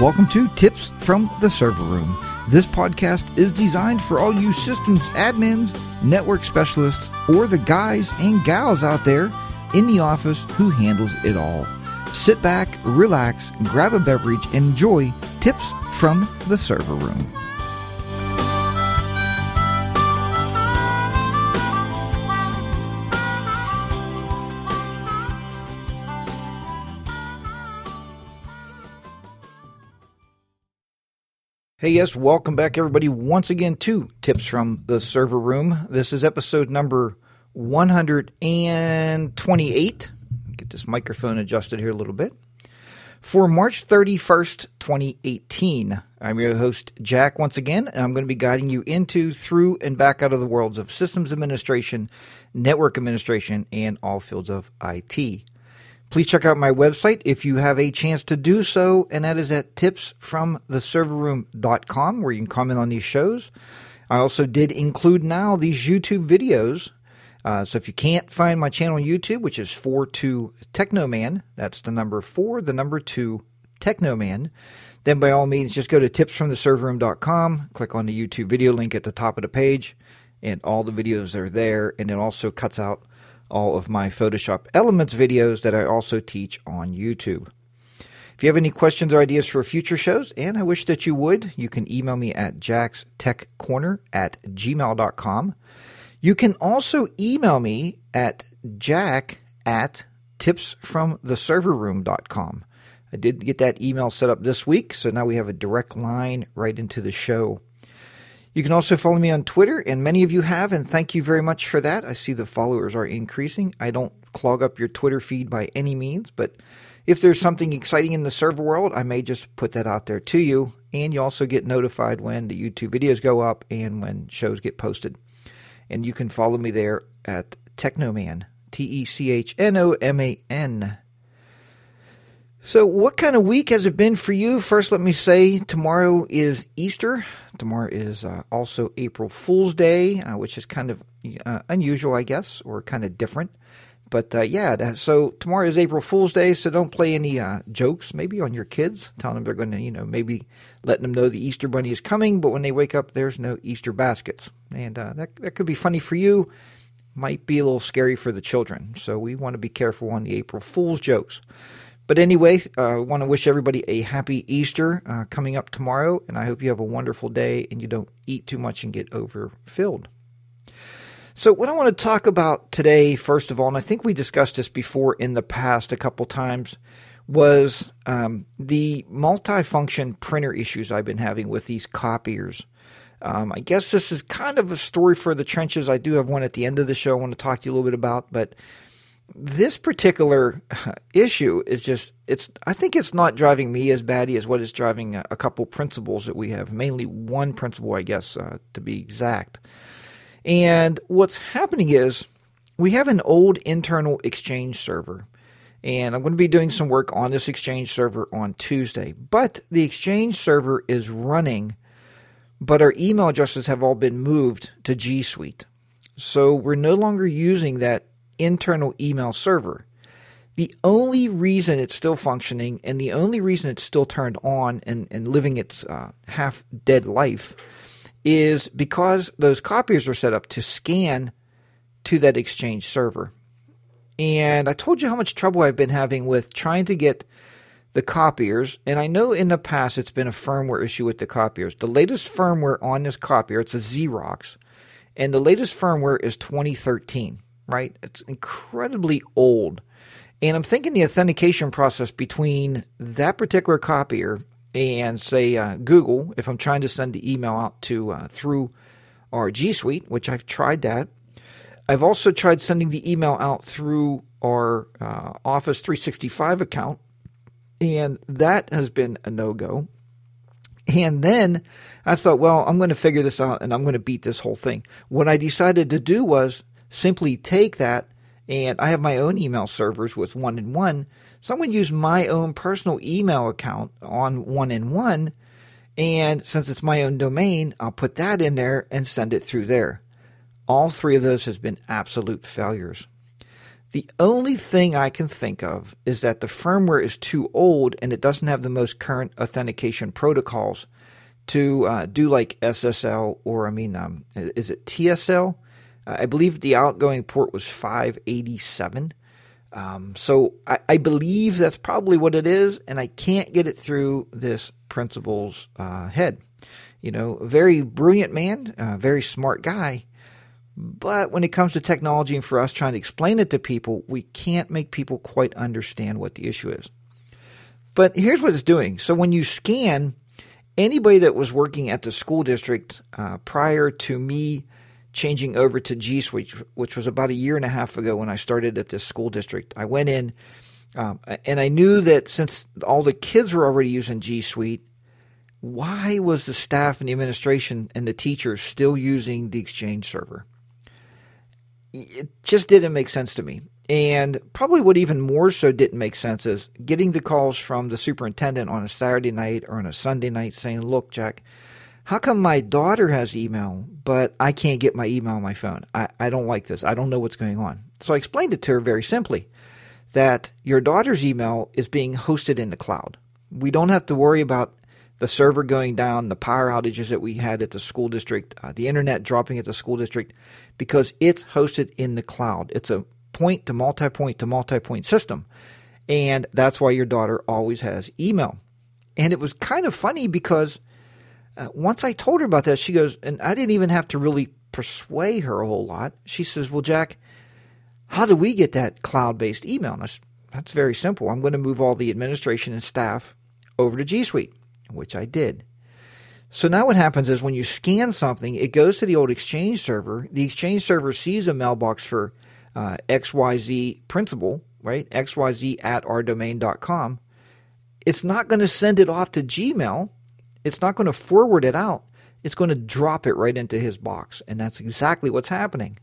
Welcome to Tips from the Server Room. This podcast is designed for all you systems admins, network specialists, or the guys and gals out there in the office who handles it all. Sit back, relax, grab a beverage, and enjoy Tips from the Server Room. Hey, yes, welcome back, everybody, once again to Tips from the Server Room. This is episode number 128. Get this microphone adjusted here a little bit. For March 31st, 2018, I'm your host, Jack, once again, and I'm going to be guiding you into, through, and back out of the worlds of systems administration, network administration, and all fields of IT. Please check out my website if you have a chance to do so, and that is at tipsfromtheserverroom.com, where you can comment on these shows. I also did include now these YouTube videos. Uh, so if you can't find my channel on YouTube, which is 42 Technoman, that's the number 4, the number 2 Technoman, then by all means just go to tipsfromtheserverroom.com, click on the YouTube video link at the top of the page, and all the videos are there, and it also cuts out all of my Photoshop Elements videos that I also teach on YouTube. If you have any questions or ideas for future shows, and I wish that you would, you can email me at jackstechcorner at gmail.com. You can also email me at jack at tipsfromtheserverroom.com. I did get that email set up this week, so now we have a direct line right into the show. You can also follow me on Twitter, and many of you have, and thank you very much for that. I see the followers are increasing. I don't clog up your Twitter feed by any means, but if there's something exciting in the server world, I may just put that out there to you. And you also get notified when the YouTube videos go up and when shows get posted. And you can follow me there at Technoman, T E C H N O M A N. So, what kind of week has it been for you? First, let me say tomorrow is Easter. Tomorrow is uh, also April Fool's Day, uh, which is kind of uh, unusual, I guess, or kind of different. But uh, yeah, that, so tomorrow is April Fool's Day, so don't play any uh, jokes maybe on your kids, telling them they're going to, you know, maybe letting them know the Easter Bunny is coming, but when they wake up, there's no Easter baskets. And uh, that, that could be funny for you, might be a little scary for the children. So we want to be careful on the April Fool's jokes. But anyway, I uh, want to wish everybody a happy Easter uh, coming up tomorrow, and I hope you have a wonderful day and you don't eat too much and get overfilled. So, what I want to talk about today, first of all, and I think we discussed this before in the past a couple times, was um, the multifunction printer issues I've been having with these copiers. Um, I guess this is kind of a story for the trenches. I do have one at the end of the show I want to talk to you a little bit about, but this particular issue is just it's i think it's not driving me as batty as what is driving a, a couple principals that we have mainly one principal i guess uh, to be exact. And what's happening is we have an old internal exchange server and i'm going to be doing some work on this exchange server on tuesday but the exchange server is running but our email addresses have all been moved to g suite. So we're no longer using that internal email server. The only reason it's still functioning and the only reason it's still turned on and, and living its uh, half dead life is because those copiers are set up to scan to that Exchange server. And I told you how much trouble I've been having with trying to get the copiers. And I know in the past it's been a firmware issue with the copiers. The latest firmware on this copier, it's a Xerox, and the latest firmware is 2013 right? It's incredibly old. And I'm thinking the authentication process between that particular copier and, say, uh, Google, if I'm trying to send the email out to uh, through our G Suite, which I've tried that. I've also tried sending the email out through our uh, Office 365 account, and that has been a no go. And then I thought, well, I'm going to figure this out and I'm going to beat this whole thing. What I decided to do was simply take that and I have my own email servers with one in one. So I'm going to use my own personal email account on one in one. And since it's my own domain, I'll put that in there and send it through there. All three of those has been absolute failures. The only thing I can think of is that the firmware is too old and it doesn't have the most current authentication protocols to uh, do like SSL or, I mean, um, is it TSL? Uh, I believe the outgoing port was 587. Um, so I, I, believe that's probably what it is, and I can't get it through this principal's uh, head. You know, very brilliant man, very smart guy, but when it comes to technology and for us trying to explain it to people, we can't make people quite understand what the issue is. But here's what it's doing. So when you scan, anybody that was working at the school district uh, prior to me changing over to G Suite, which was about a year and a half ago when I started at this school district, I went in um, and I knew that since all the kids were already using G Suite, why was the staff and the administration and the teachers still using the Exchange server? it just didn't make sense to me. And probably what even more so didn't make sense is getting the calls from the superintendent on a Saturday night or on a Sunday night saying, Look, Jack, how come my daughter has email, but I can't get my email on my phone? I, I don't like this. I don't know what's going on. So I explained it to her very simply that your daughter's email is being hosted in the cloud. We don't have to worry about the server going down, the power outages that we had at the school district, uh, the internet dropping at the school district, because it's hosted in the cloud. It's a point to multi point to multi point system. And that's why your daughter always has email. And it was kind of funny because uh, once I told her about that, she goes, and I didn't even have to really persuade her a whole lot. She says, Well, Jack, how do we get that cloud based email? And I said, that's very simple. I'm going to move all the administration and staff over to G Suite which I did. So now what happens is when you scan something, it goes to the old Exchange server. The Exchange server sees a mailbox for uh, XYZ principal, right? XYZ at ourdomain.com. It's not going to send it off to Gmail. It's not going to forward it out. It's going to drop it right into his box. And that's exactly what's happening.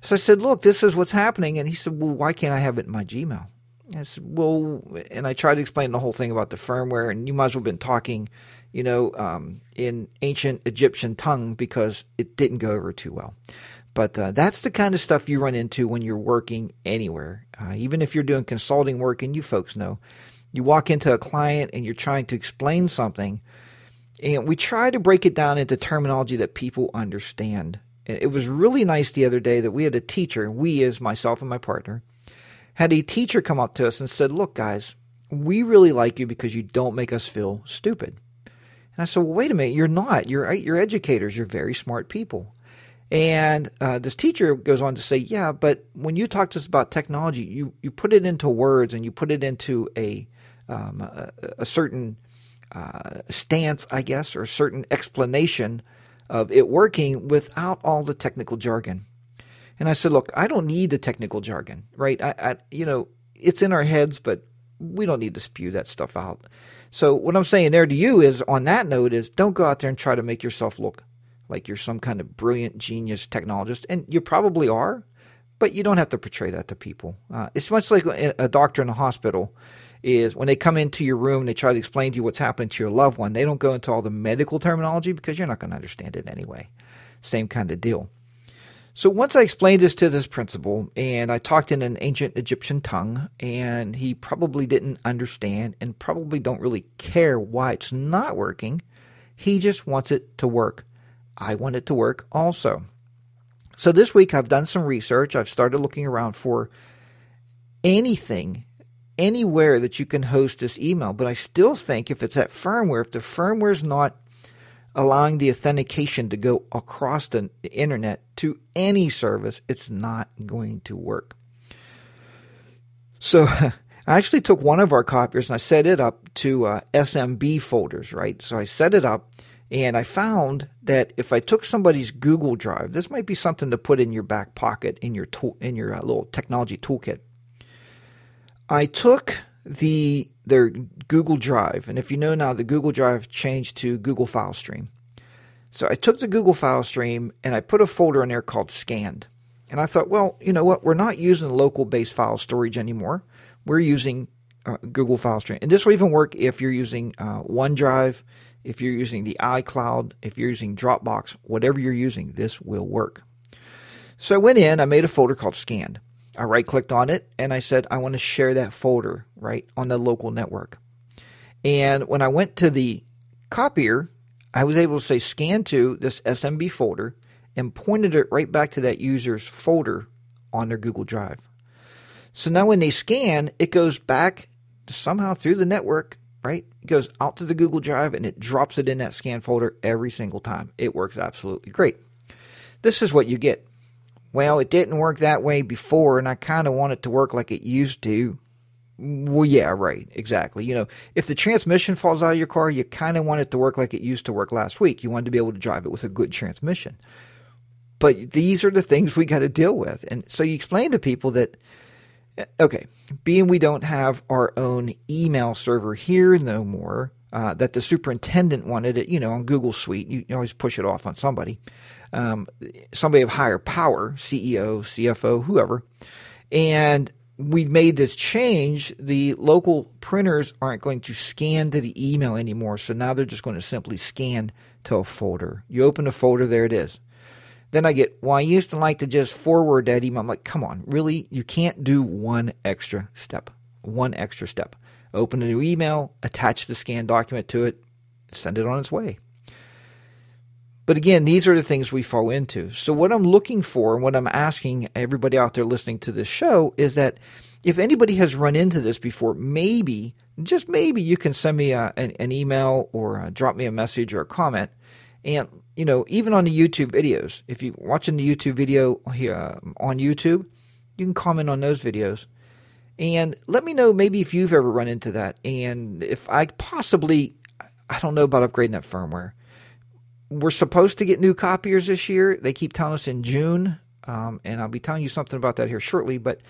So I said, Look, this is what's happening. And he said, Well, why can't I have it in my Gmail? I said, well, and I tried to explain the whole thing about the firmware, and you might as well have been talking, you know, um, in ancient Egyptian tongue because it didn't go over too well. But uh, that's the kind of stuff you run into when you're working anywhere. Uh, even if you're doing consulting work, and you folks know, you walk into a client and you're trying to explain something, and we try to break it down into terminology that people understand. And it was really nice the other day that we had a teacher, we as myself and my partner, had a teacher come up to us and said, Look, guys, we really like you because you don't make us feel stupid. And I said, Well, wait a minute, you're not. You're, you're educators, you're very smart people. And uh, this teacher goes on to say, Yeah, but when you talk to us about technology, you, you put it into words and you put it into a, um, a, a, certain uh, stance, I guess, or a certain explanation of it working without all the technical jargon. And I said, look, I don't need the technical jargon, right? I, I, you know, it's in our heads, but we don't need to spew that stuff out. So what I'm saying there to you is, on that note, is don't go out there and try to make yourself look like you're some kind of brilliant genius technologist, and you probably are, but you don't have to portray that to people. Uh, it's much like a doctor in a hospital is when they come into your room and they try to explain to you what's happened to your loved one, they don't go into all the medical terminology because you're not going to understand it anyway. Same kind of deal. So once I explained this to this principal, and I talked in an ancient Egyptian tongue, and he probably didn't understand and probably don't really care why it's not working, he just wants it to work. I want it to work also. So this week I've done some research. I've started looking around for anything, anywhere that you can host this email. But I still think if it's that firmware, if the firmware is not allowing the authentication to go across the internet to any service, it's not going to work. So I actually took one of our copiers and I set it up to uh, SMB folders, right? So I set it up and I found that if I took somebody's Google Drive, this might be something to put in your back pocket in your tool, in your uh, little technology toolkit. I took the their Google Drive. And if you know now, the Google Drive changed to Google File Stream. So I took the Google File Stream and I put a folder in there called Scanned. And I thought, well, you know what? We're not using local based file storage anymore. We're using uh, Google File Stream. And this will even work if you're using uh, OneDrive, if you're using the iCloud, if you're using Dropbox, whatever you're using, this will work. So I went in, I made a folder called Scanned. I right clicked on it and I said, I want to share that folder, right, on the local network. And when I went to the copier, I was able to say scan to this SMB folder and pointed it right back to that user's folder on their Google Drive. So now when they scan, it goes back somehow through the network, right? It goes out to the Google Drive and it drops it in that scan folder every single time. It works absolutely great. This is what you get. Well, it didn't work that way before, and I kind of want it to work like it used to. Well, yeah, right, exactly. You know, if the transmission falls out of your car, you kind of want it to work like it used to work last week. You want to be able to drive it with a good transmission. But these are the things we got to deal with. And so you explain to people that, okay, being we don't have our own email server here no more, uh, that the superintendent wanted it, you know, on Google Suite, you, you always push it off on somebody, um, somebody of higher power, CEO, CFO, whoever. And we made this change, the local printers aren't going to scan to the email anymore. So now they're just going to simply scan to a folder. You open a folder, there it is. Then I get, well, I used to like to just forward that email. I'm like, come on, really? You can't do one extra step. One extra step. Open a new email, attach the scanned document to it, send it on its way. But again, these are the things we fall into. So, what I'm looking for and what I'm asking everybody out there listening to this show is that if anybody has run into this before, maybe, just maybe, you can send me a, an, an, email or uh, drop me a message or a comment. And, you know, even on the YouTube videos, if you're watching the YouTube video here, uh, on YouTube, you can comment on those videos. And let me know maybe if you've ever run into that. And if I possibly, I don't know about upgrading that firmware we're supposed to get new copiers this year. They keep telling us in June, um, and I'll be telling you something about that here shortly. But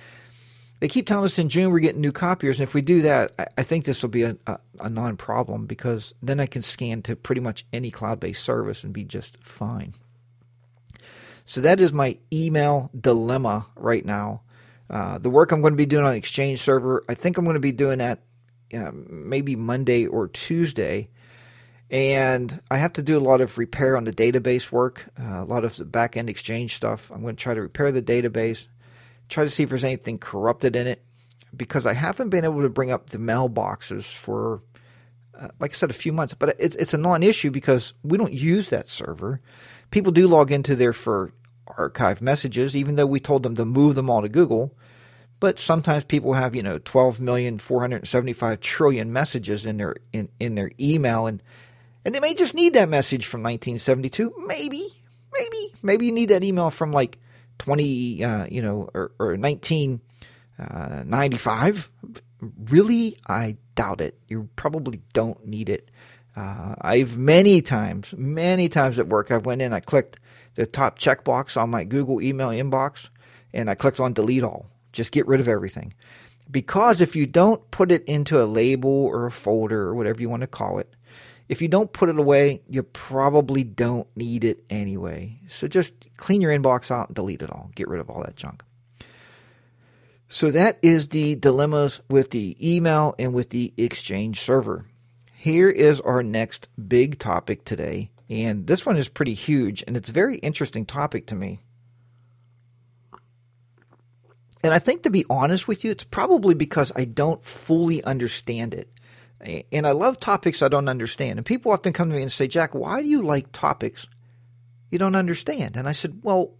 they keep telling us in June we're getting new copiers, and if we do that, I, I think this will be a, a, a non-problem because then I can scan to pretty much any cloud-based service and be just fine. So that is my email dilemma right now. Uh, the work I'm going to be doing on Exchange Server, I think I'm going to be doing that uh, maybe Monday or Tuesday and I have to do a lot of repair on the database work, uh, a lot of the back end exchange stuff. I'm going to try to repair the database, try to see if there's anything corrupted in it, because I haven't been able to bring up the mailboxes for, uh, like I said, a few months. But it's it's a non-issue because we don't use that server. People do log into there for archive messages, even though we told them to move them all to Google. But sometimes people have, you know, 12 million 475 trillion messages in their in, in their email and and they may just need that message from 1972. Maybe, maybe, maybe you need that email from like 20, uh, you know, or, or 1995. Uh, really, I doubt it. You probably don't need it. Uh, I've many times, many times at work, I've went in, I clicked the top checkbox on my Google email inbox, and I clicked on delete all. Just get rid of everything. Because if you don't put it into a label or a folder or whatever you want to call it, if you don't put it away, you probably don't need it anyway. So just clean your inbox out and delete it all. Get rid of all that junk. So that is the dilemmas with the email and with the Exchange server. Here is our next big topic today, and this one is pretty huge and it's a very interesting topic to me. And I think to be honest with you, it's probably because I don't fully understand it. And I love topics I don't understand. And people often come to me and say, Jack, why do you like topics you don't understand? And I said, well,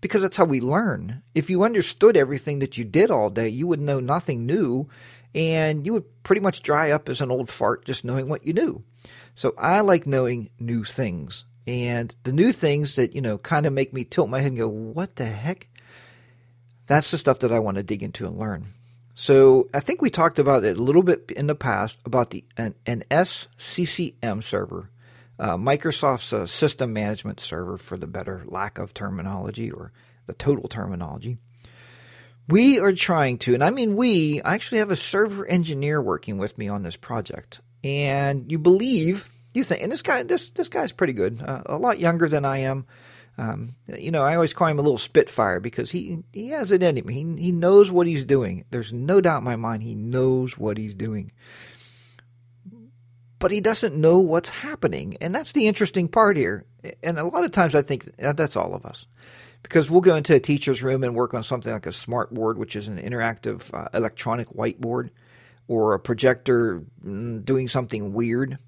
because that's how we learn. If you understood everything that you did all day, you would know nothing new and you would pretty much dry up as an old fart just knowing what you knew. So I like knowing new things. And the new things that, you know, kind of make me tilt my head and go, what the heck? That's the stuff that I want to dig into and learn. So I think we talked about it a little bit in the past about the an, an SCCM server, uh, Microsoft's uh, system management server for the better lack of terminology or the total terminology. We are trying to, and I mean we, I actually have a server engineer working with me on this project. And you believe, you think, and this guy, this this guy's pretty good, uh, a lot younger than I am. Um, you know, I always call him a little spitfire because he he has it in him. He he knows what he's doing. There's no doubt in my mind he knows what he's doing. But he doesn't know what's happening, and that's the interesting part here. And a lot of times I think that's all of us. because we'll go into a teacher's room and work on something like a smart board, which is an interactive uh, electronic whiteboard, or a projector mm, doing something weird.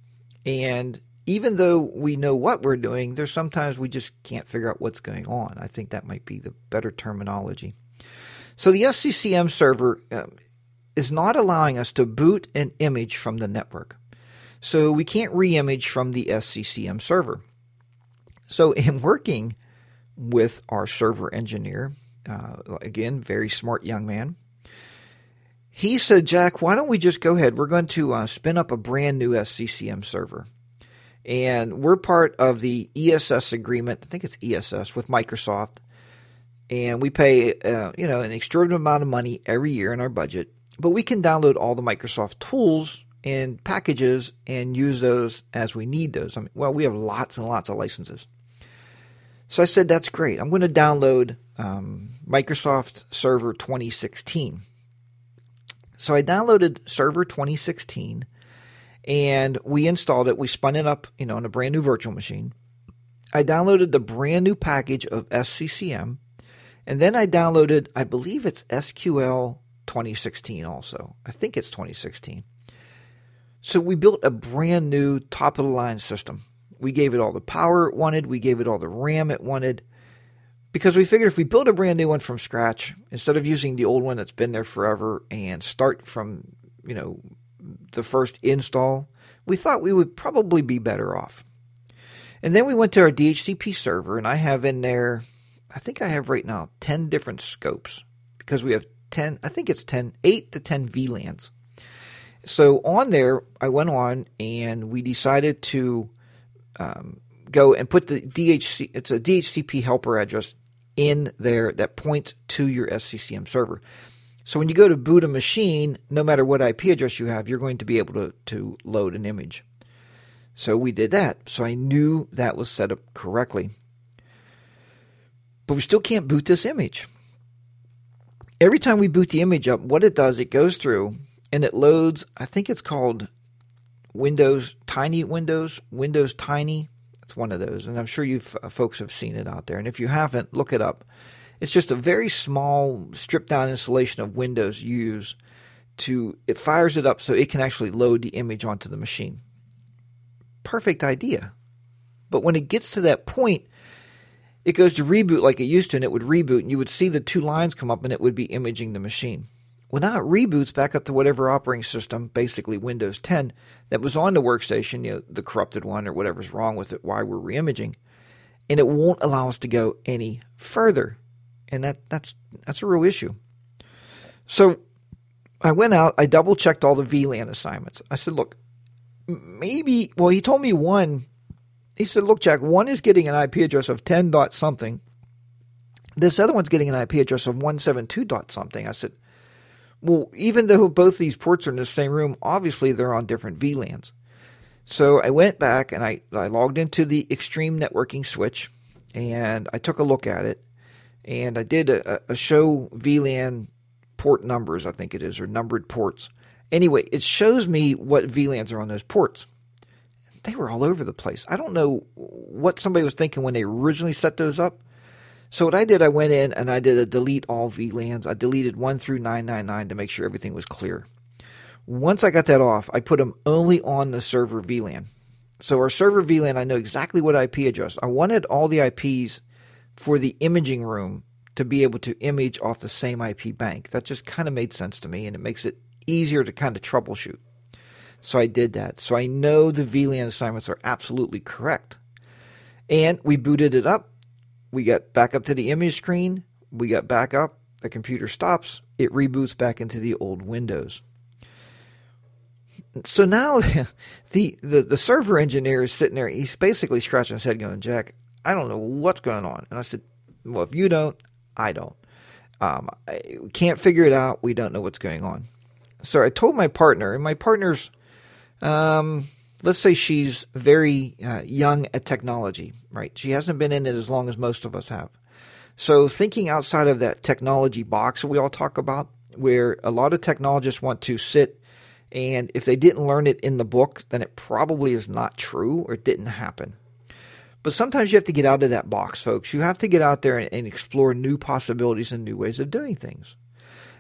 And even though we know what we're doing, there's sometimes we just can't figure out what's going on. I think that might be the better terminology. So the SCCM server um, is not allowing us to boot an image from the network. So we can't re-image from the SCCM server. So in working with our server engineer, uh, again, very smart young man, he said, Jack, why don't we just go ahead? We're going to uh, spin up a brand new SCCM server. And we're part of the ESS agreement. I think it's ESS with Microsoft. And we pay, uh, you know, an extraordinary amount of money every year in our budget. But we can download all the Microsoft tools and packages and use those as we need those. I mean, well, we have lots and lots of licenses. So I said, that's great. I'm going to download um, Microsoft Server 2016. So I downloaded Server 2016 and we installed it. We spun it up, you know, on a brand new virtual machine. I downloaded the brand new package of SCCM and then I downloaded, I believe it's SQL 2016 also. I think it's 2016. So we built a brand new top of the line system. We gave it all the power it wanted, we gave it all the RAM it wanted. Because we figured if we build a brand new one from scratch, instead of using the old one that's been there forever and start from, you know, the first install, we thought we would probably be better off. And then we went to our DHCP server, and I have in there, I think I have right now 10 different scopes because we have 10, I think it's 10, 8 to 10 VLANs. So on there, I went on and we decided to um, go and put the DHC, it's a DHCP helper address in there that points to your SCCM server. So when you go to boot a machine, no matter what IP address you have, you're going to be able to, to load an image. So we did that. So I knew that was set up correctly. But we still can't boot this image every time we boot the image up, what it does, it goes through and it loads, I think it's called Windows Tiny Windows, Windows Tiny. It's one of those. And I'm sure you uh, folks have seen it out there. And if you haven't, look it up. It's just a very small, stripped down installation of Windows use to, it fires it up so it can actually load the image onto the machine. Perfect idea. But when it gets to that point, it goes to reboot like it used to, and it would reboot, and you would see the two lines come up, and it would be imaging the machine. Well, now it reboots back up to whatever operating system, basically Windows 10, that was on the workstation, you know, the corrupted one or whatever's wrong with it, why we're reimaging, and it won't allow us to go any further, and that that's that's a real issue. So I went out, I double checked all the VLAN assignments. I said, look, maybe. Well, he told me one he said, Look, Jack, one is getting an IP address of 10 dot something. This other one's getting an IP address of 172 dot something. I said, Well, even though both these ports are in the same room, obviously they're on different VLANs. So I went back and I, I logged into the Extreme Networking switch and I took a look at it and I did a, a show VLAN port numbers, I think it is, or numbered ports. Anyway, it shows me what VLANs are on those ports they were all over the place. I don't know what somebody was thinking when they originally set those up. So what I did, I went in and I did a delete all VLANs. I deleted 1 through 999 to make sure everything was clear. Once I got that off, I put them only on the server VLAN. So our server VLAN, I know exactly what IP address. I wanted all the IPs for the imaging room to be able to image off the same IP bank. That just kind of made sense to me and it makes it easier to kind of troubleshoot. So I did that. So I know the VLAN assignments are absolutely correct. And we booted it up. We got back up to the image screen. We got back up. The computer stops. It reboots back into the old Windows. So now the, the, the server engineer is sitting there. He's basically scratching his head going, Jack, I don't know what's going on. And I said, Well, if you don't, I don't. Um, I can't figure it out. We don't know what's going on. So I told my partner, and my partner's um, let's say she's very uh, young at technology, right? She hasn't been in it as long as most of us have. So thinking outside of that technology box that we all talk about, where a lot of technologists want to sit and if they didn't learn it in the book, then it probably is not true or didn't happen. But sometimes you have to get out of that box, folks. You have to get out there and, and explore new possibilities and new ways of doing things.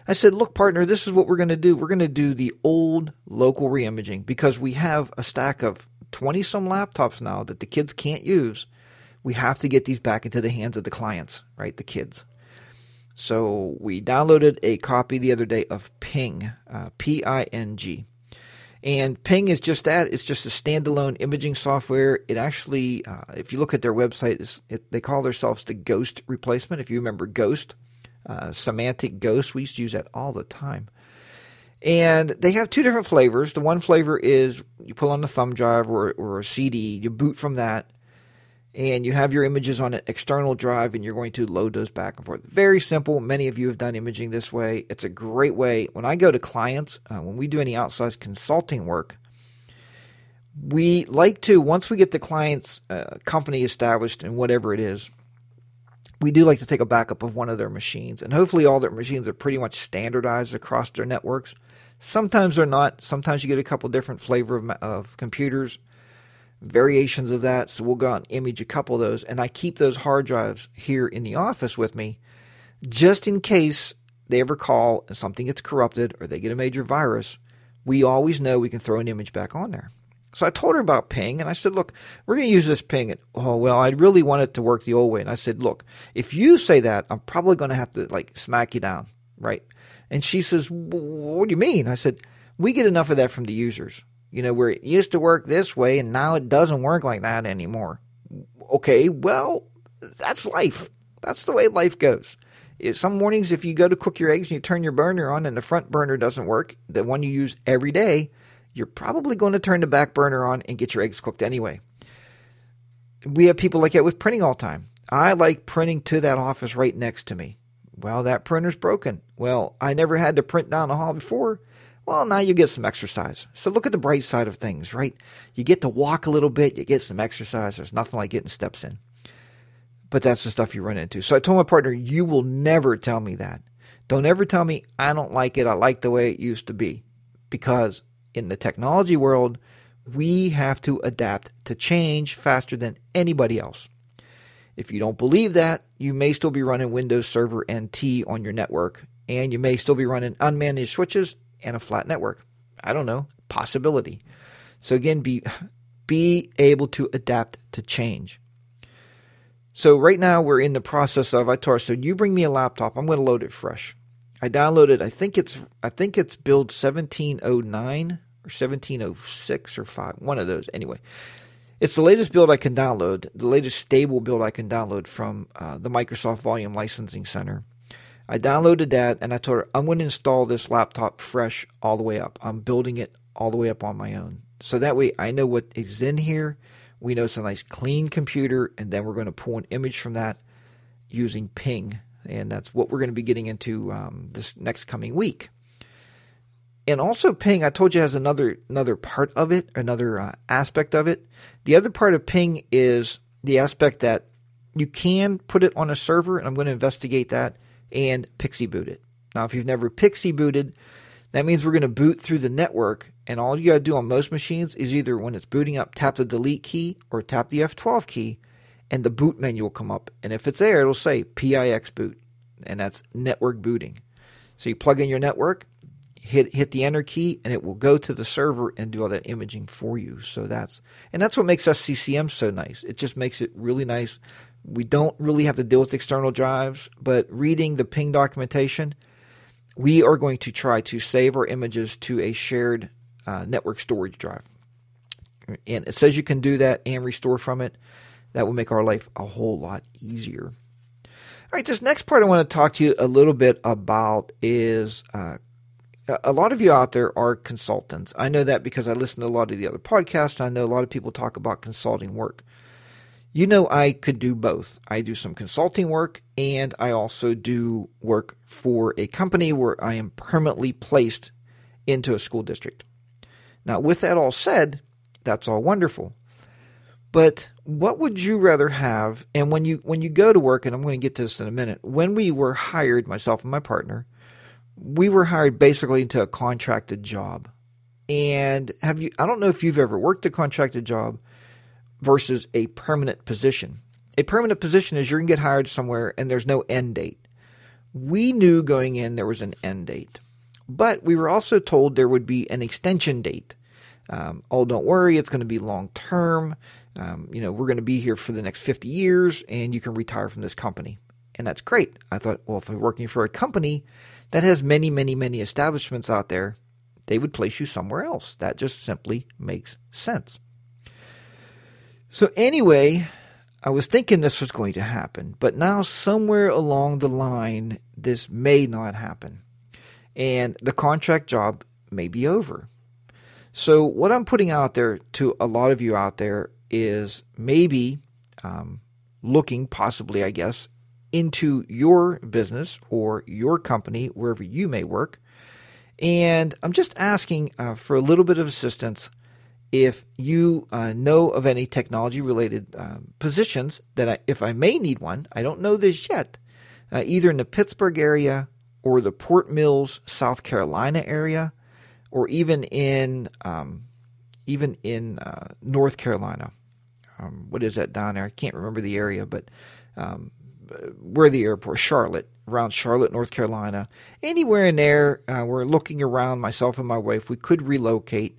I said, look, partner, this is what we're going to do. We're going to do the old local reimaging because we have a stack of 20 some laptops now that the kids can't use. We have to get these back into the hands of the clients, right? The kids. So we downloaded a copy the other day of Ping, uh, P I N G. And Ping is just that. It's just a standalone imaging software. It actually, uh, if you look at their website, it, they call themselves the Ghost replacement. If you remember Ghost, uh, Symantec Ghost, we used to use that all the time. And they have two different flavors. The one flavor is you pull on a thumb drive or, or a CD, you boot from that, and you have your images on an external drive and you're going to load those back and forth. Very simple. Many of you have done imaging this way. It's a great way. When I go to clients, uh, when we do any outside consulting work, we like to, once we get the client's uh, company established and whatever it is, we do like to take a backup of one of their machines. And hopefully, all their machines are pretty much standardized across their networks. Sometimes they're not. Sometimes you get a couple different flavor of, of computers variations of that. So we'll go out and image a couple of those. And I keep those hard drives here in the office with me just in case they ever call and something gets corrupted or they get a major virus. We always know we can throw an image back on there. So I told her about ping and I said, look, we're going to use this ping. And, oh, well, I really want it to work the old way. And I said, look, if you say that, I'm probably going to have to like smack you down. Right. And she says, what do you mean? I said, we get enough of that from the users you know, where it used to work this way and now it doesn't work like that anymore. Okay, well, that's life. That's the way life goes. Some mornings, if you go to cook your eggs and you turn your burner on and the front burner doesn't work, the one you use every day, you're probably going to turn the back burner on and get your eggs cooked anyway. We have people like that with printing all the time. I like printing to that office right next to me. Well, that printer's broken. Well, I never had to print down the hall before. Well, now you get some exercise. So look at the bright side of things, right? You get to walk a little bit, you get some exercise. There's nothing like getting steps in. But that's the stuff you run into. So I told my partner, you will never tell me that. Don't ever tell me I don't like it. I like the way it used to be. Because in the technology world, we have to adapt to change faster than anybody else. If you don't believe that, you may still be running Windows Server NT on your network, and you may still be running unmanaged switches and a flat network. I don't know, possibility. So again, be be able to adapt to change. So right now we're in the process of I told so you bring me a laptop, I'm going to load it fresh. I downloaded, I think it's I think it's build 1709 or 1706 or 5, one of those. Anyway, it's the latest build I can download, the latest stable build I can download from uh, the Microsoft Volume Licensing Center. I downloaded that and I told her, I'm going to install this laptop fresh all the way up. I'm building it all the way up on my own. So that way I know what is in here. We know it's a nice clean computer, and then we're going to pull an image from that using Ping. And that's what we're going to be getting into um, this next coming week. And also, Ping, I told you, has another another part of it, another uh, aspect of it. The other part of Ping is the aspect that you can put it on a server, and I'm going to investigate that and PXE boot it. Now, if you've never PXE booted, that means we're going to boot through the network, and all you got to do on most machines is either when it's booting up, tap the delete key or tap the F12 key, and the boot menu will come up. And if it's there, it'll say PXE boot, and that's network booting. So you plug in your network, hit hit the enter key, and it will go to the server and do all that imaging for you. So that's and that's what makes us SCCM so nice. It just makes it really nice we don't really have to deal with external drives, but reading the ping documentation, we are going to try to save our images to a shared uh, network storage drive. And it says you can do that and restore from it. That will make our life a whole lot easier. All right, this next part I want to talk to you a little bit about is uh, a lot of you out there are consultants. I know that because I listen to a lot of the other podcasts. I know a lot of people talk about consulting work you know I could do both. I do some consulting work and I also do work for a company where I am permanently placed into a school district. Now, with that all said, that's all wonderful. But what would you rather have? And when you when you go to work, and I'm going to get to this in a minute, when we were hired, myself and my partner, we were hired basically into a contracted job. And have you? I don't know if you've ever worked a contracted job, versus a permanent position. A permanent position is you're going to get hired somewhere and there's no end date. We knew going in there was an end date, but we were also told there would be an extension date. Um, oh, don't worry, it's going to be long term. Um, you know, we're going to be here for the next 50 years and you can retire from this company. And that's great. I thought, well, if I'm working for a company that has many, many, many establishments out there, they would place you somewhere else. That just simply makes sense. So, anyway, I was thinking this was going to happen, but now somewhere along the line, this may not happen. And the contract job may be over. So, what I'm putting out there to a lot of you out there is maybe um, looking, possibly, I guess, into your business or your company, wherever you may work. And I'm just asking uh, for a little bit of assistance if you uh, know of any technology related uh, positions that I, if I may need one, I don't know this yet, uh, either in the Pittsburgh area or the Fort Mills, South Carolina area, or even in um, even in uh, North Carolina. Um, what is that down there? I can't remember the area, but um, where the airport, Charlotte, around Charlotte, North Carolina, anywhere in there. Uh, we're looking around, myself and my wife. We could relocate.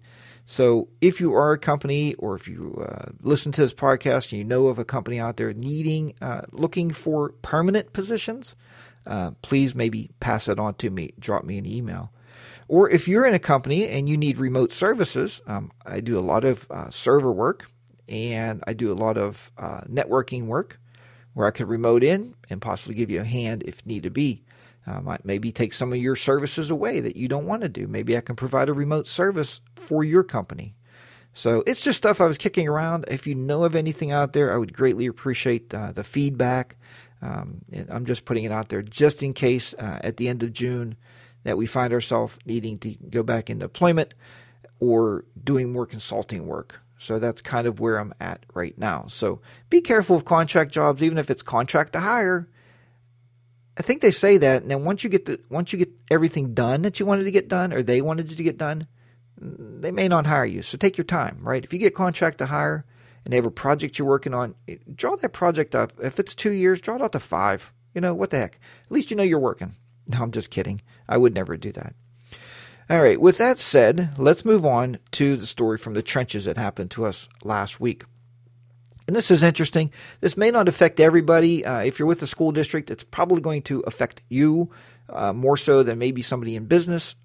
So if you are a company or if you uh, listen to this podcast and you know of a company out there needing, uh, looking for permanent positions, uh, please maybe pass it on to me. Drop me an email. Or if you're in a company and you need remote services, um, I do a lot of uh, server work and I do a lot of uh, networking work where I could remote in and possibly give you a hand if need to be. Uh, might maybe take some of your services away that you don't want to do. Maybe I can provide a remote service for your company. So it's just stuff I was kicking around. If you know of anything out there, I would greatly appreciate uh, the feedback. Um, I'm just putting it out there just in case uh, at the end of June that we find ourselves needing to go back into employment or doing more consulting work. So that's kind of where I'm at right now. So be careful of contract jobs, even if it's contract to hire. I think they say that, and then once you get the once you get everything done that you wanted to get done, or they wanted to get done, they may not hire you. So take your time, right? If you get contract to hire and they have a project you're working on, draw that project up. If it's two years, draw it out to five. You know what the heck? At least you know you're working. No, I'm just kidding. I would never do that. All right, with that said, let's move on to the story from the trenches that happened to us last week. And this is interesting. This may not affect everybody. Uh, if you're with the school district, it's probably going to affect you uh, more so than maybe somebody in business.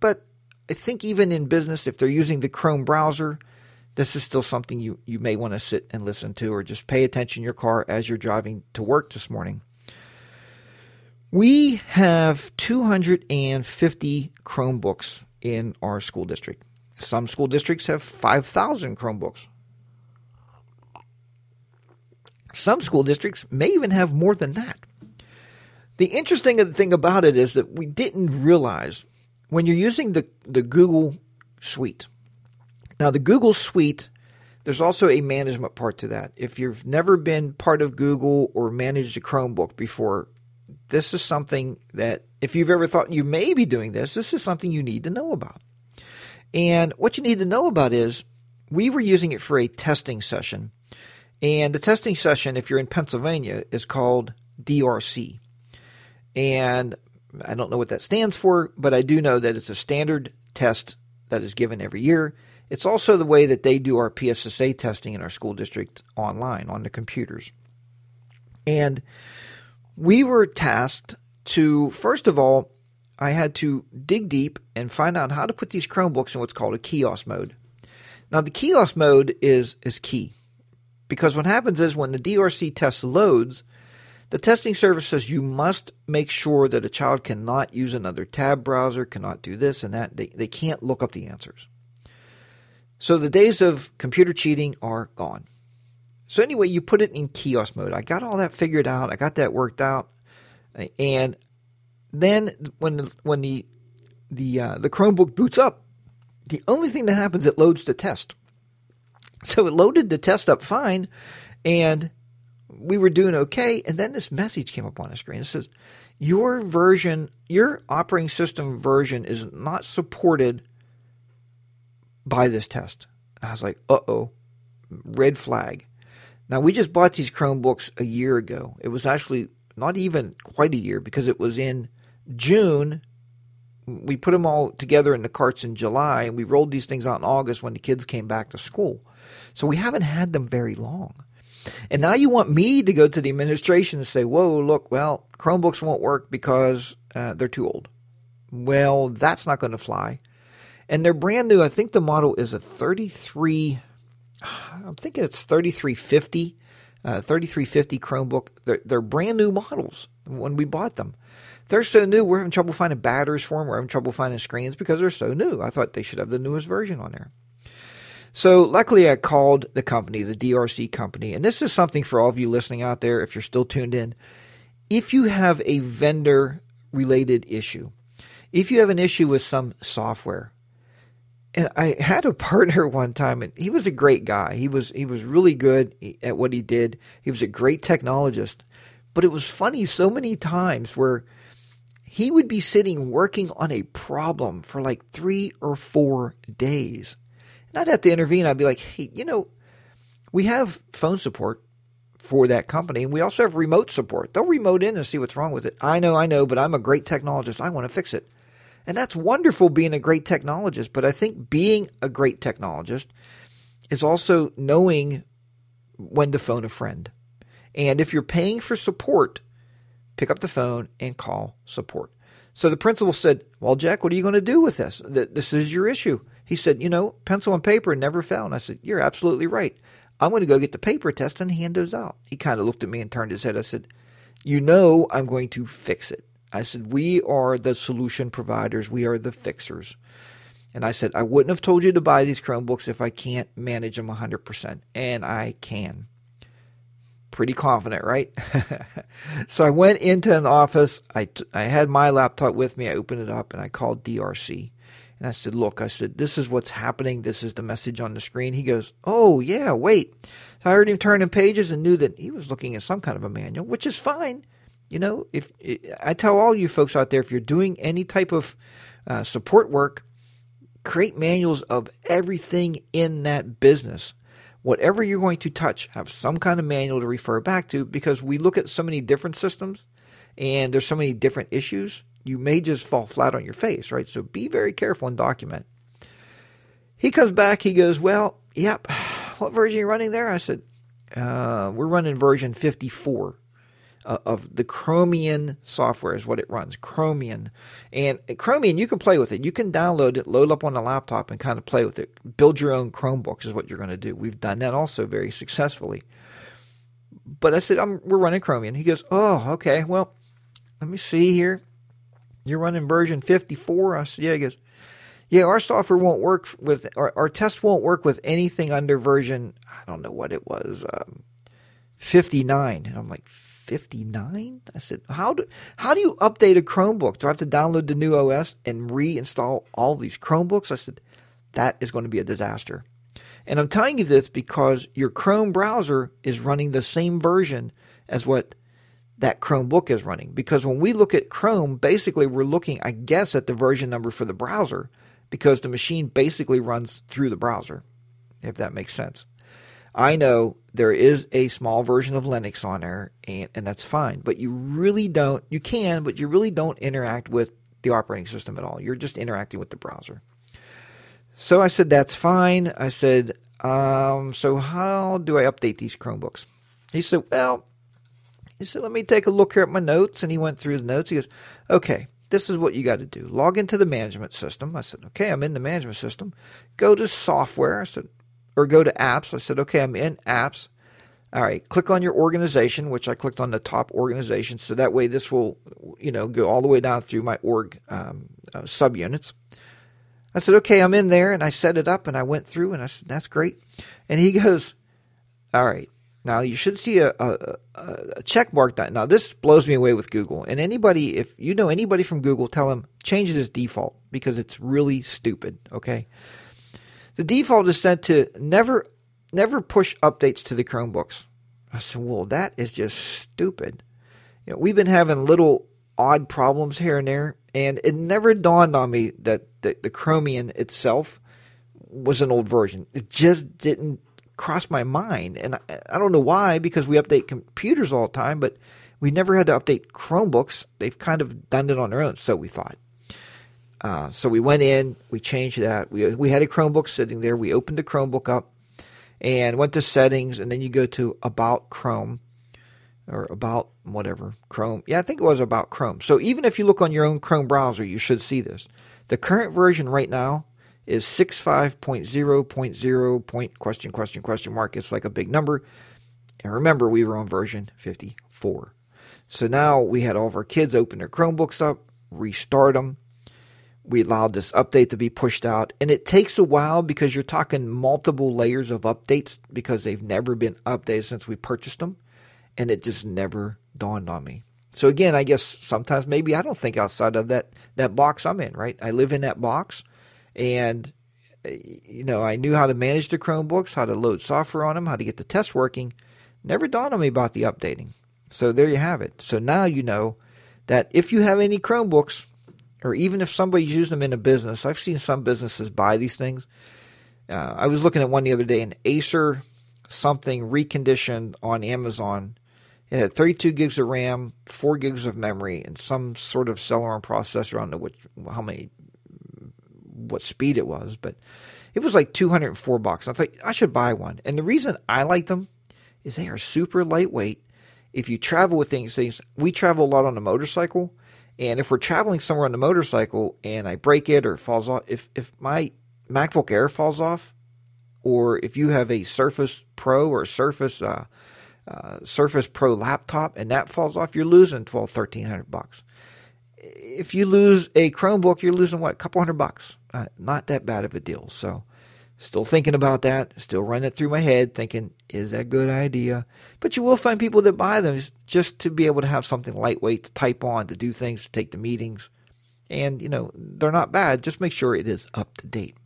But I think even in business, if they're using the Chrome browser, this is still something you, you may want to sit and listen to or just pay attention your car as you're driving to work this morning. We have 250 Chromebooks in our school district. Some school districts have 5,000 Chromebooks. Some school districts may even have more than that. The interesting thing about it is that we didn't realize when you're using the, the Google Suite. Now, the Google Suite, there's also a management part to that. If you've never been part of Google or managed a Chromebook before, this is something that if you've ever thought you may be doing this, this is something you need to know about. And what you need to know about is we were using it for a testing session. And the testing session, if you're in Pennsylvania, is called DRC. And I don't know what that stands for, but I do know that it's a standard test that is given every year. It's also the way that they do our PSSA testing in our school district online on the computers. And we were tasked to, first of all, I had to dig deep and find out how to put these Chromebooks in what's called a kiosk mode. Now, the kiosk mode is, is key because what happens is when the DRC test loads, the testing service says you must make sure that a child cannot use another tab browser, cannot do this and that. They, they can't look up the answers. So the days of computer cheating are gone. So anyway, you put it in kiosk mode. I got all that figured out. I got that worked out, and then when the, when the the uh, the Chromebook boots up, the only thing that happens it loads the test. So it loaded the test up fine, and we were doing okay. And then this message came up on the screen. It says, "Your version, your operating system version, is not supported by this test." And I was like, "Uh oh." red flag. Now, we just bought these Chromebooks a year ago. It was actually not even quite a year because it was in June. We put them all together in the carts in July, and we rolled these things out in August when the kids came back to school. So we haven't had them very long. And now you want me to go to the administration and say, whoa, look, well, Chromebooks won't work because uh, they're too old. Well, that's not going to fly. And they're brand new. I think the model is a 33, I'm thinking it's 3350, uh, 3350 Chromebook. They're, they're brand new models when we bought them. They're so new, we're having trouble finding batteries for them. We're having trouble finding screens because they're so new. I thought they should have the newest version on there. So luckily, I called the company, the DRC company, and this is something for all of you listening out there. If you're still tuned in, if you have a vendor related issue, if you have an issue with some software, and I had a partner one time, and he was a great guy. He was he was really good at what he did. He was a great technologist, but it was funny so many times where he would be sitting working on a problem for like three or four days and I'd have to intervene. I'd be like, hey, you know, we have phone support for that company, and we also have remote support. They'll remote in and see what's wrong with it. I know, I know, but I'm a great technologist. I want to fix it. And that's wonderful being a great technologist, but I think being a great technologist is also knowing when to phone a friend. And if you're paying for support, pick up the phone and call support. So the principal said, Well, Jack, what are you going to do with this? This is your issue. He said, You know, pencil and paper never fail. And I said, You're absolutely right. I'm going to go get the paper test and hand those out. He kind of looked at me and turned his head. I said, You know, I'm going to fix it. I said, We are the solution providers, we are the fixers. And I said, I wouldn't have told you to buy these Chromebooks if I can't manage them 100%. And I can. Pretty confident, right? so I went into an office. I, I had my laptop with me. I opened it up and I called DRC. And I said, Look, I said, this is what's happening. This is the message on the screen. He goes, Oh, yeah, wait. So I heard him turning pages and knew that he was looking at some kind of a manual, which is fine. You know, if I tell all you folks out there, if you're doing any type of uh, support work, create manuals of everything in that business. Whatever you're going to touch, have some kind of manual to refer back to because we look at so many different systems and there's so many different issues you may just fall flat on your face, right? So be very careful and document. He comes back, he goes, Well, yep, what version are you running there? I said, uh, We're running version 54 uh, of the Chromium software, is what it runs. Chromium. And Chromium, you can play with it. You can download it, load up on the laptop, and kind of play with it. Build your own Chromebooks, is what you're going to do. We've done that also very successfully. But I said, We're running Chromium. He goes, Oh, okay, well, let me see here. You're running version 54? I said, yeah. He goes, yeah, our software won't work with, our, our test won't work with anything under version, I don't know what it was, um, 59. And I'm like, 59? I said, how do, how do you update a Chromebook? Do I have to download the new OS and reinstall all these Chromebooks? I said, that is going to be a disaster. And I'm telling you this because your Chrome browser is running the same version as what that Chromebook is running. Because when we look at Chrome, basically we're looking, I guess, at the version number for the browser because the machine basically runs through the browser, if that makes sense. I know there is a small version of Linux on there, and, and that's fine, but you really don't, you can, but you really don't interact with the operating system at all. You're just interacting with the browser. So I said, that's fine. I said, um, so how do I update these Chromebooks? He said, well, he said, Let me take a look here at my notes. And he went through the notes. He goes, Okay, this is what you got to do. Log into the management system. I said, Okay, I'm in the management system. Go to software. I said, or go to apps. I said, Okay, I'm in apps. All right, click on your organization, which I clicked on the top organization. So that way this will, you know, go all the way down through my org um, uh, subunits. I said, okay, I'm in there. And I set it up and I went through and I said, that's great. And he goes, all right, now you should see a, a, a check mark. Now this blows me away with Google. And anybody, if you know anybody from Google, tell them change as default because it's really stupid. Okay. The default is set to never, never push updates to the Chromebooks. I said, well, that is just stupid. You know, we've been having little odd problems here and there, and it never dawned on me that the, the Chromium itself was an old version. It just didn't crossed my mind, and I, I don't know why because we update computers all the time, but we never had to update Chromebooks. They've kind of done it on their own, so we thought. Uh, so we went in, we changed that. We we had a Chromebook sitting there. We opened the Chromebook up and went to settings, and then you go to About Chrome or About whatever Chrome. Yeah, I think it was About Chrome. So even if you look on your own Chrome browser, you should see this. The current version right now is 65.0.0 point question question question mark. It's like a big number. And remember, we were on version 54. So now we had all of our kids open their Chromebooks up, restart them. We allowed this update to be pushed out. And it takes a while because you're talking multiple layers of updates because they've never been updated since we purchased them. And it just never dawned on me. So again, I guess sometimes maybe I don't think outside of that, that box I'm in, right? I live in that box and you know, I knew how to manage the Chromebooks, how to load software on them, how to get the test working. Never dawned on me about the updating. So there you have it. So now you know that if you have any Chromebooks, or even if somebody's using them in a business, I've seen some businesses buy these things. Uh, I was looking at one the other day, an Acer something reconditioned on Amazon. It had 32 gigs of RAM, 4 gigs of memory, and some sort of Celeron processor. I don't know which, how many, what speed it was, but it was like 204 bucks. I thought I should buy one. And the reason I like them is they are super lightweight if you travel with things, things, we travel a lot on a motorcycle, and if we're traveling somewhere on the motorcycle and I break it or it falls off, if if my MacBook Air falls off, or if you have a Surface Pro or Surface uh, uh, Surface Pro laptop and that falls off, you're losing 12, 1300 bucks. If you lose a Chromebook, you're losing what, a couple hundred bucks. Uh, not that bad of a deal. So Still thinking about that, still running it through my head, thinking, is that a good idea? But you will find people that buy them just to be able to have something lightweight to type on, to do things, to take the meetings. And, you know, they're not bad. Just make sure it is up to date.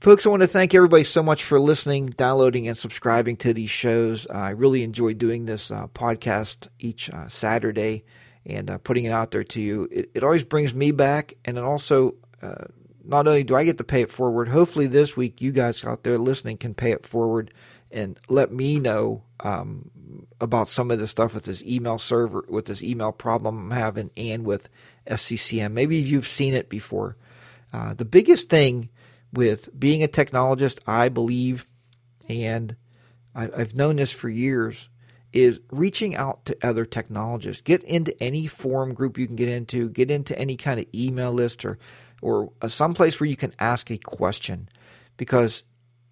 Folks, I want to thank everybody so much for listening, downloading, and subscribing to these shows. I really enjoy doing this uh, podcast each uh, Saturday and uh, putting it out there to you. It, it, always brings me back, and it also uh, not only do I get to pay it forward, hopefully this week you guys out there listening can pay it forward and let me know um, about some of the stuff with this email server, with this email problem I'm having, and with SCCM. Maybe you've seen it before. Uh, the biggest thing with being a technologist, I believe, and I, I've known this for years, is reaching out to other technologists. Get into any forum group you can get into, get into any kind of email list or or some place where you can ask a question. Because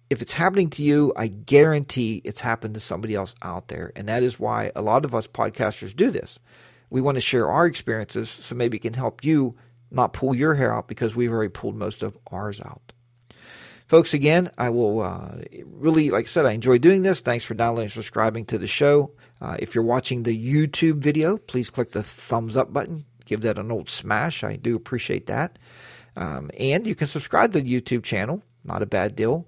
if it's happening to you, I guarantee it's happened to somebody else out there. And that is why a lot of us podcasters do this. We want to share our experiences so maybe it can help you not pull your hair out because we've already pulled most of ours out. Folks, again, I will uh, really, like I said, I enjoy doing this. Thanks for downloading and subscribing to the show. Uh, if you're watching the YouTube video, please click the thumbs up button. Give that an old smash. I do appreciate that. Um, and you can subscribe to the YouTube channel. Not a bad deal.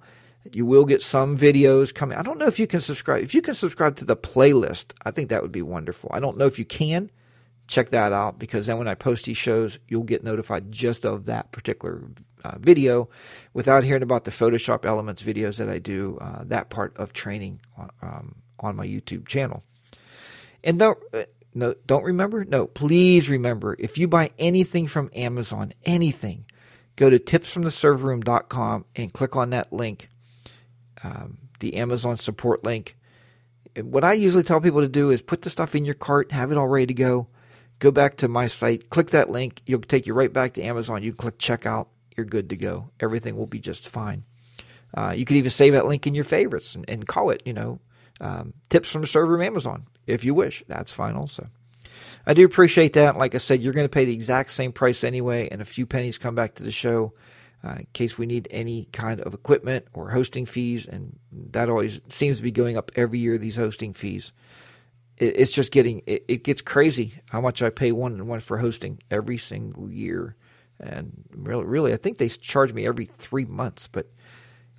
You will get some videos coming. I don't know if you can subscribe. If you can subscribe to the playlist, I think that would be wonderful. I don't know if you can. Check that out because then when I post these shows, you'll get notified just of that particular uh, video without hearing about the Photoshop Elements videos that I do, uh, that part of training um, on my YouTube channel. And don't, uh, no, don't remember? No, please remember if you buy anything from Amazon, anything, go to tipsfromtheserverroom.com and click on that link, um, the Amazon support link. What I usually tell people to do is put the stuff in your cart, have it all ready to go. Go back to my site, click that link. You'll take you right back to Amazon. You click checkout. You're good to go. Everything will be just fine. Uh, you could even save that link in your favorites and, and call it, you know, um, tips from server room Amazon if you wish. That's fine also. I do appreciate that. Like I said, you're going to pay the exact same price anyway, and a few pennies come back to the show uh, in case we need any kind of equipment or hosting fees. And that always seems to be going up every year, these hosting fees. It, it's just getting, it, it, gets crazy how much I pay one and one for hosting every single year. And really, really, I think they charge me every three months, but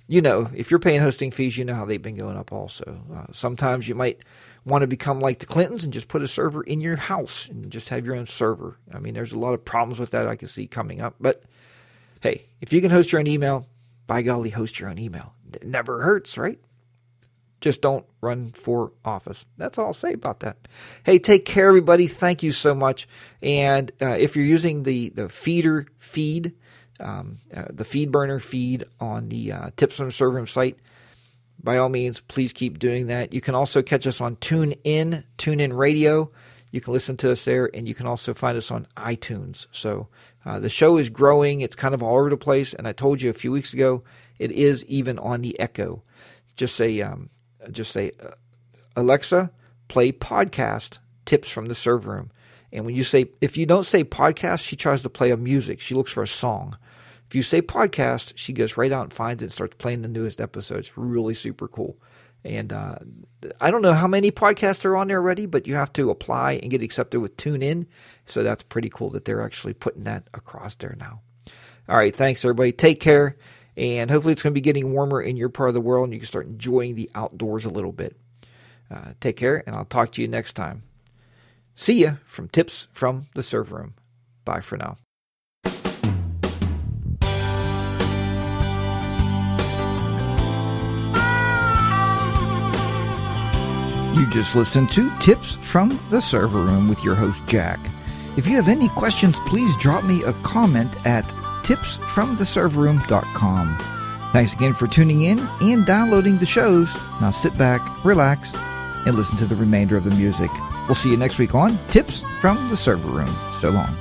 you know, if you're paying hosting fees, you know how they've been going up also. Uh, sometimes you might want to become like the Clintons and just put a server in your house and just have your own server. I mean, there's a lot of problems with that I can see coming up. But hey, if you can host your own email, by golly, host your own email. It never hurts, right? Just don't run for office. That's all I'll say about that. Hey, take care, everybody. Thank you so much. And uh, if you're using the, the feeder feed, um, uh, the FeedBurner feed on the uh, Tips from the Server Room site, by all means, please keep doing that. You can also catch us on TuneIn, TuneIn Radio. You can listen to us there, and you can also find us on iTunes. So uh, the show is growing. It's kind of all over the place. And I told you a few weeks ago, it is even on the Echo. Just say, um, just say, uh, Alexa, play podcast tips from the server room. And when you say, if you don't say podcast, she tries to play a music. She looks for a song. If you say podcast, she goes right out and finds it and starts playing the newest episodes. Really super cool. And uh, I don't know how many podcasts are on there already, but you have to apply and get accepted with TuneIn. So that's pretty cool that they're actually putting that across there now. All right, thanks everybody. Take care. And hopefully it's going to be getting warmer in your part of the world and you can start enjoying the outdoors a little bit. Uh, take care, and I'll talk to you next time. See ya from Tips from the Server Room. Bye for now. You just listened to Tips from the Server Room with your host, Jack. If you have any questions, please drop me a comment at tipsfromtheserverroom.com. Thanks again for tuning in and downloading the shows. Now sit back, relax, and listen to the remainder of the music. We'll see you next week on Tips from the Server Room. So long.